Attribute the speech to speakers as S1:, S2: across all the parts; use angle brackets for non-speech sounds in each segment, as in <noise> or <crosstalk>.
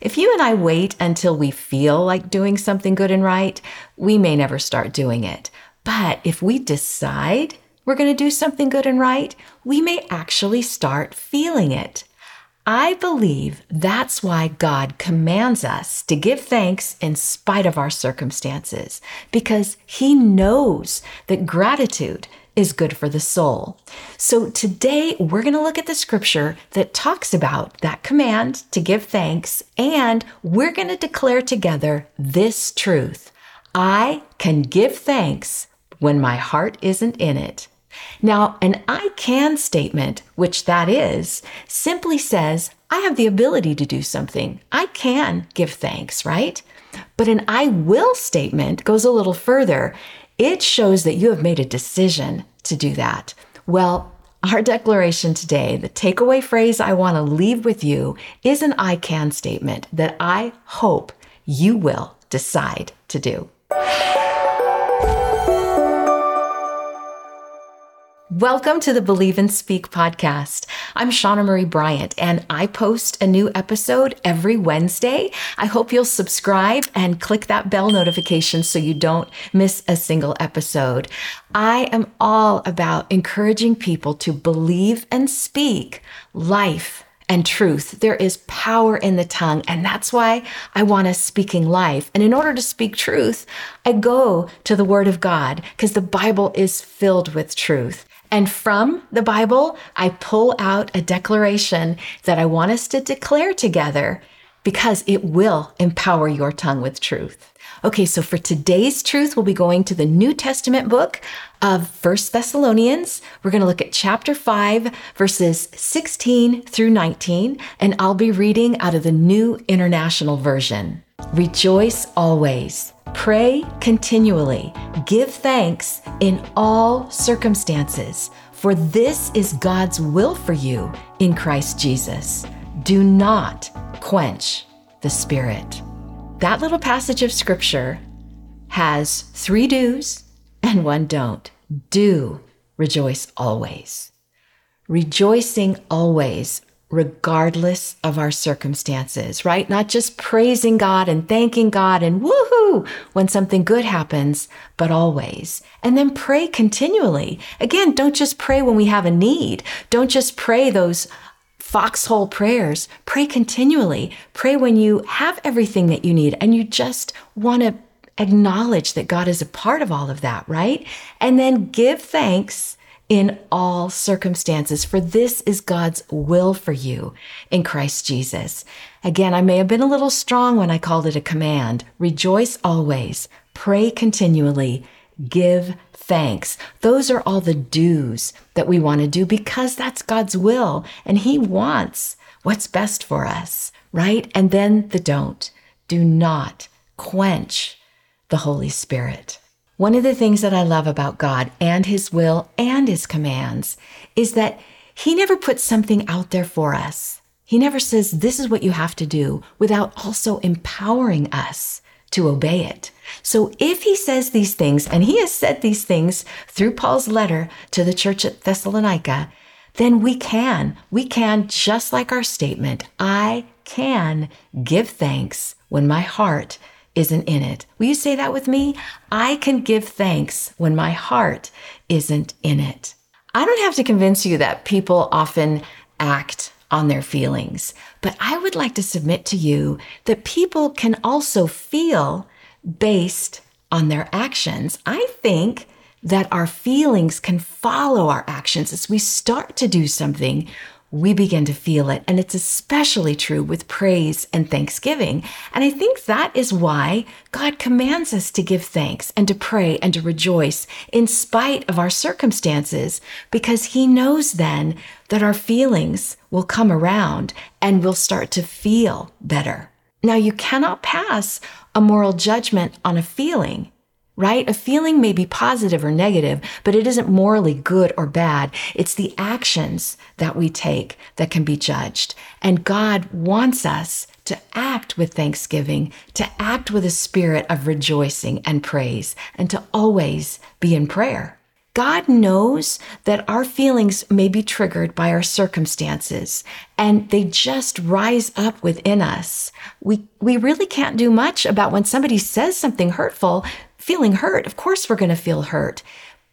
S1: If you and I wait until we feel like doing something good and right, we may never start doing it. But if we decide we're going to do something good and right, we may actually start feeling it. I believe that's why God commands us to give thanks in spite of our circumstances, because He knows that gratitude is good for the soul. So today we're going to look at the scripture that talks about that command to give thanks, and we're going to declare together this truth I can give thanks when my heart isn't in it. Now, an I can statement, which that is, simply says, I have the ability to do something. I can give thanks, right? But an I will statement goes a little further. It shows that you have made a decision to do that. Well, our declaration today, the takeaway phrase I want to leave with you is an I can statement that I hope you will decide to do. Welcome to the Believe and Speak podcast. I'm Shauna Marie Bryant and I post a new episode every Wednesday. I hope you'll subscribe and click that bell notification so you don't miss a single episode. I am all about encouraging people to believe and speak life and truth. There is power in the tongue, and that's why I want us speaking life. And in order to speak truth, I go to the Word of God because the Bible is filled with truth. And from the Bible, I pull out a declaration that I want us to declare together because it will empower your tongue with truth. Okay, so for today's truth, we'll be going to the New Testament book of First Thessalonians. We're going to look at chapter 5, verses 16 through 19, and I'll be reading out of the New International Version. Rejoice always. Pray continually. Give thanks in all circumstances, for this is God's will for you in Christ Jesus. Do not quench the Spirit. That little passage of scripture has three do's and one don't. Do rejoice always. Rejoicing always regardless of our circumstances, right? Not just praising God and thanking God and woohoo when something good happens, but always. And then pray continually. Again, don't just pray when we have a need. Don't just pray those foxhole prayers. Pray continually. Pray when you have everything that you need and you just want to acknowledge that God is a part of all of that, right? And then give thanks in all circumstances, for this is God's will for you in Christ Jesus. Again, I may have been a little strong when I called it a command. Rejoice always, pray continually, give thanks. Those are all the do's that we want to do because that's God's will and He wants what's best for us, right? And then the don't. Do not quench the Holy Spirit. One of the things that I love about God and His will and His commands is that He never puts something out there for us. He never says, This is what you have to do, without also empowering us to obey it. So if He says these things, and He has said these things through Paul's letter to the church at Thessalonica, then we can. We can, just like our statement, I can give thanks when my heart isn't in it. Will you say that with me? I can give thanks when my heart isn't in it. I don't have to convince you that people often act on their feelings, but I would like to submit to you that people can also feel based on their actions. I think that our feelings can follow our actions as we start to do something we begin to feel it. And it's especially true with praise and thanksgiving. And I think that is why God commands us to give thanks and to pray and to rejoice in spite of our circumstances, because He knows then that our feelings will come around and we'll start to feel better. Now, you cannot pass a moral judgment on a feeling right? A feeling may be positive or negative, but it isn't morally good or bad. It's the actions that we take that can be judged. And God wants us to act with thanksgiving, to act with a spirit of rejoicing and praise, and to always be in prayer. God knows that our feelings may be triggered by our circumstances and they just rise up within us. We, we really can't do much about when somebody says something hurtful, feeling hurt. Of course, we're going to feel hurt.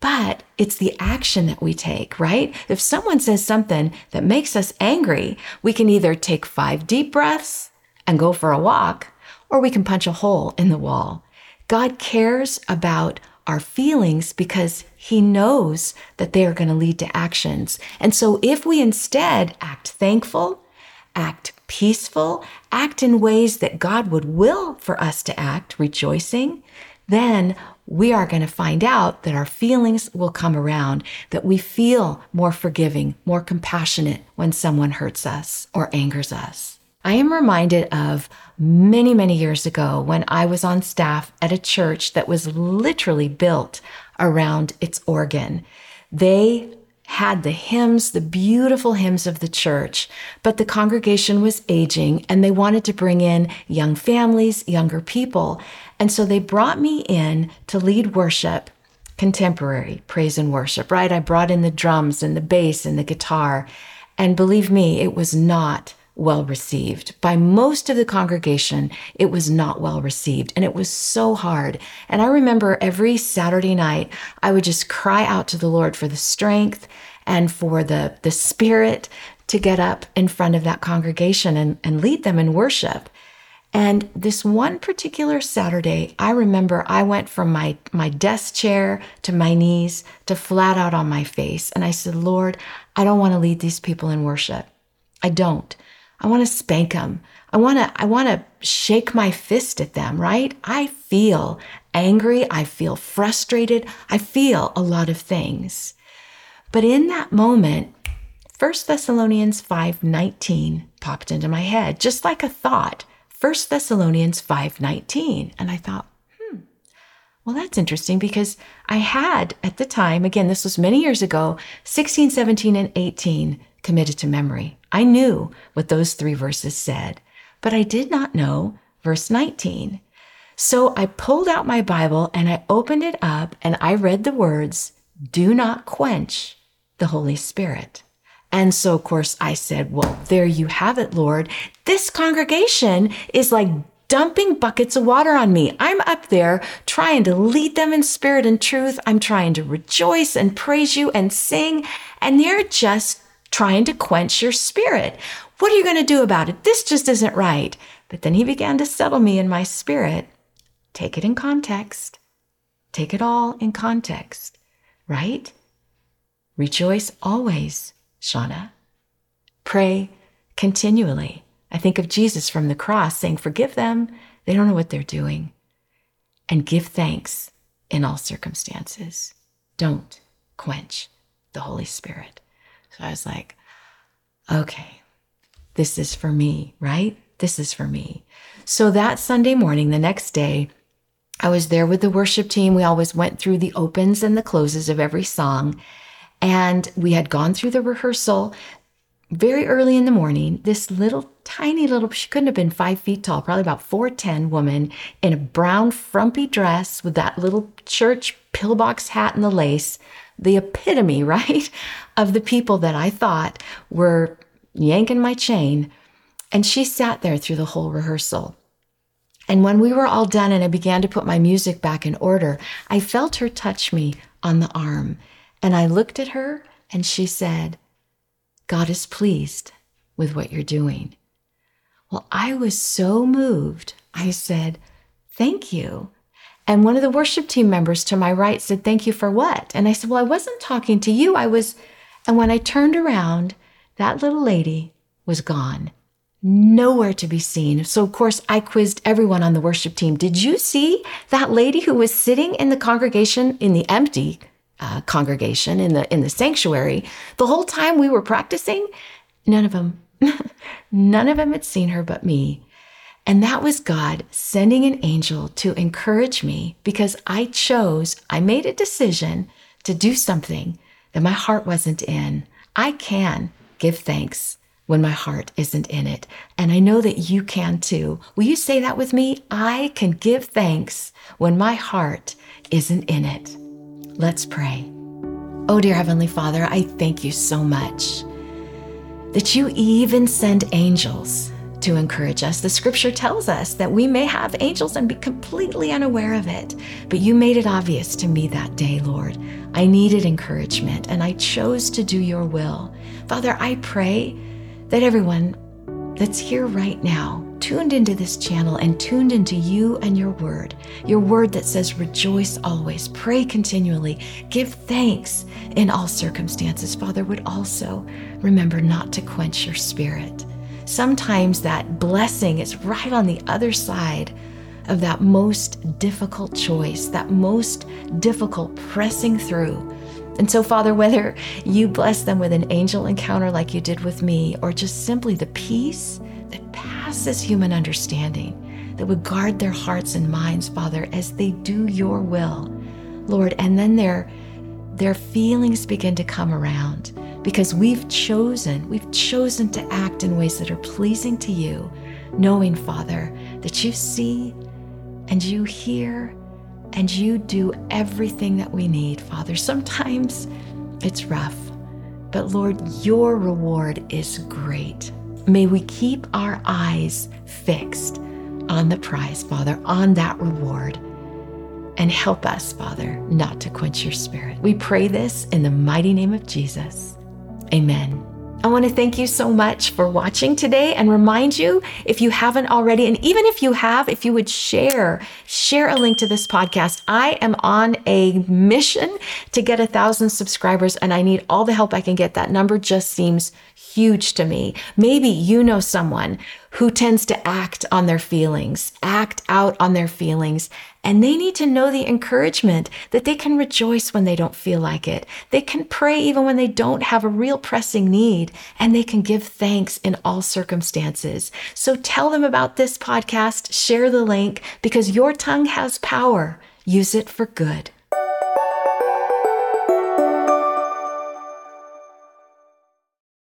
S1: But it's the action that we take, right? If someone says something that makes us angry, we can either take five deep breaths and go for a walk, or we can punch a hole in the wall. God cares about our feelings because he knows that they are going to lead to actions. And so if we instead act thankful, act peaceful, act in ways that God would will for us to act, rejoicing, then we are going to find out that our feelings will come around, that we feel more forgiving, more compassionate when someone hurts us or angers us. I am reminded of many, many years ago when I was on staff at a church that was literally built around its organ. They had the hymns, the beautiful hymns of the church, but the congregation was aging and they wanted to bring in young families, younger people. And so they brought me in to lead worship, contemporary praise and worship, right? I brought in the drums and the bass and the guitar. And believe me, it was not well received. By most of the congregation, it was not well received and it was so hard. And I remember every Saturday night, I would just cry out to the Lord for the strength and for the, the spirit to get up in front of that congregation and, and lead them in worship. And this one particular Saturday, I remember I went from my, my desk chair to my knees to flat out on my face. And I said, Lord, I don't want to lead these people in worship. I don't. I want to spank them. I want to I want to shake my fist at them, right? I feel angry, I feel frustrated, I feel a lot of things. But in that moment, 1 Thessalonians 5:19 popped into my head, just like a thought. 1 Thessalonians 5:19, and I thought, "Hmm. Well, that's interesting because I had at the time, again, this was many years ago, 16, 17 and 18 committed to memory. I knew what those three verses said, but I did not know verse 19. So I pulled out my Bible and I opened it up and I read the words, Do not quench the Holy Spirit. And so, of course, I said, Well, there you have it, Lord. This congregation is like dumping buckets of water on me. I'm up there trying to lead them in spirit and truth. I'm trying to rejoice and praise you and sing. And they're just trying to quench your spirit. What are you going to do about it? This just isn't right. But then he began to settle me in my spirit. Take it in context. Take it all in context, right? Rejoice always, Shauna. Pray continually. I think of Jesus from the cross saying, Forgive them. They don't know what they're doing. And give thanks in all circumstances. Don't quench the Holy Spirit. So I was like, okay, this is for me, right? This is for me. So that Sunday morning, the next day, I was there with the worship team. We always went through the opens and the closes of every song. And we had gone through the rehearsal very early in the morning. This little tiny little, she couldn't have been five feet tall, probably about 4'10 woman in a brown frumpy dress with that little church pillbox hat and the lace the epitome, <laughs> right, of the people that I thought were yanking my chain. And she sat there through the whole rehearsal. And when we were all done and I began to put my music back in order, I felt her touch me on the arm. And I looked at her and she said, God is pleased with what you're doing. Well, I was so moved. I said, Thank you. And one of the worship team members to my right said, Thank you for what? And I said, Well, I wasn't talking to you. I was. And when I turned around, that little lady was gone, nowhere to be seen. So, of course, I quizzed everyone on the worship team. Did you see that lady who was sitting in the congregation, in the empty uh, congregation, in the, in the sanctuary, the whole time we were practicing? None of them, <laughs> none of them had seen her but me. And that was God sending an angel to encourage me because I chose, I made a decision to do something that my heart wasn't in. I can give thanks when my heart isn't in it. And I know that you can too. Will you say that with me? I can give thanks when my heart isn't in it. Let's pray. Oh, dear Heavenly Father, I thank you so much that you even send angels to encourage us. The scripture tells us that we may have angels and be completely unaware of it, but you made it obvious to me that day, Lord. I needed encouragement and I chose to do your will. Father, I pray that everyone that's here right now, tuned into this channel and tuned into you and your word, your word that says, rejoice always, pray continually, give thanks in all circumstances, Father, would also remember not to quench your spirit. Sometimes that blessing is right on the other side of that most difficult choice, that most difficult pressing through. And so, Father, whether you bless them with an angel encounter like you did with me, or just simply the peace that passes human understanding, that would guard their hearts and minds, Father, as they do your will, Lord, and then their their feelings begin to come around because we've chosen, we've chosen to act in ways that are pleasing to you, knowing, Father, that you see and you hear and you do everything that we need, Father. Sometimes it's rough, but Lord, your reward is great. May we keep our eyes fixed on the prize, Father, on that reward. And help us, Father, not to quench your spirit. We pray this in the mighty name of Jesus. Amen. I want to thank you so much for watching today and remind you if you haven't already, and even if you have, if you would share, share a link to this podcast. I am on a mission to get a thousand subscribers and I need all the help I can get. That number just seems huge to me. Maybe you know someone who tends to act on their feelings, act out on their feelings, and they need to know the encouragement that they can rejoice when they don't feel like it. They can pray even when they don't have a real pressing need, and they can give thanks in all circumstances. So tell them about this podcast, share the link, because your tongue has power. Use it for good.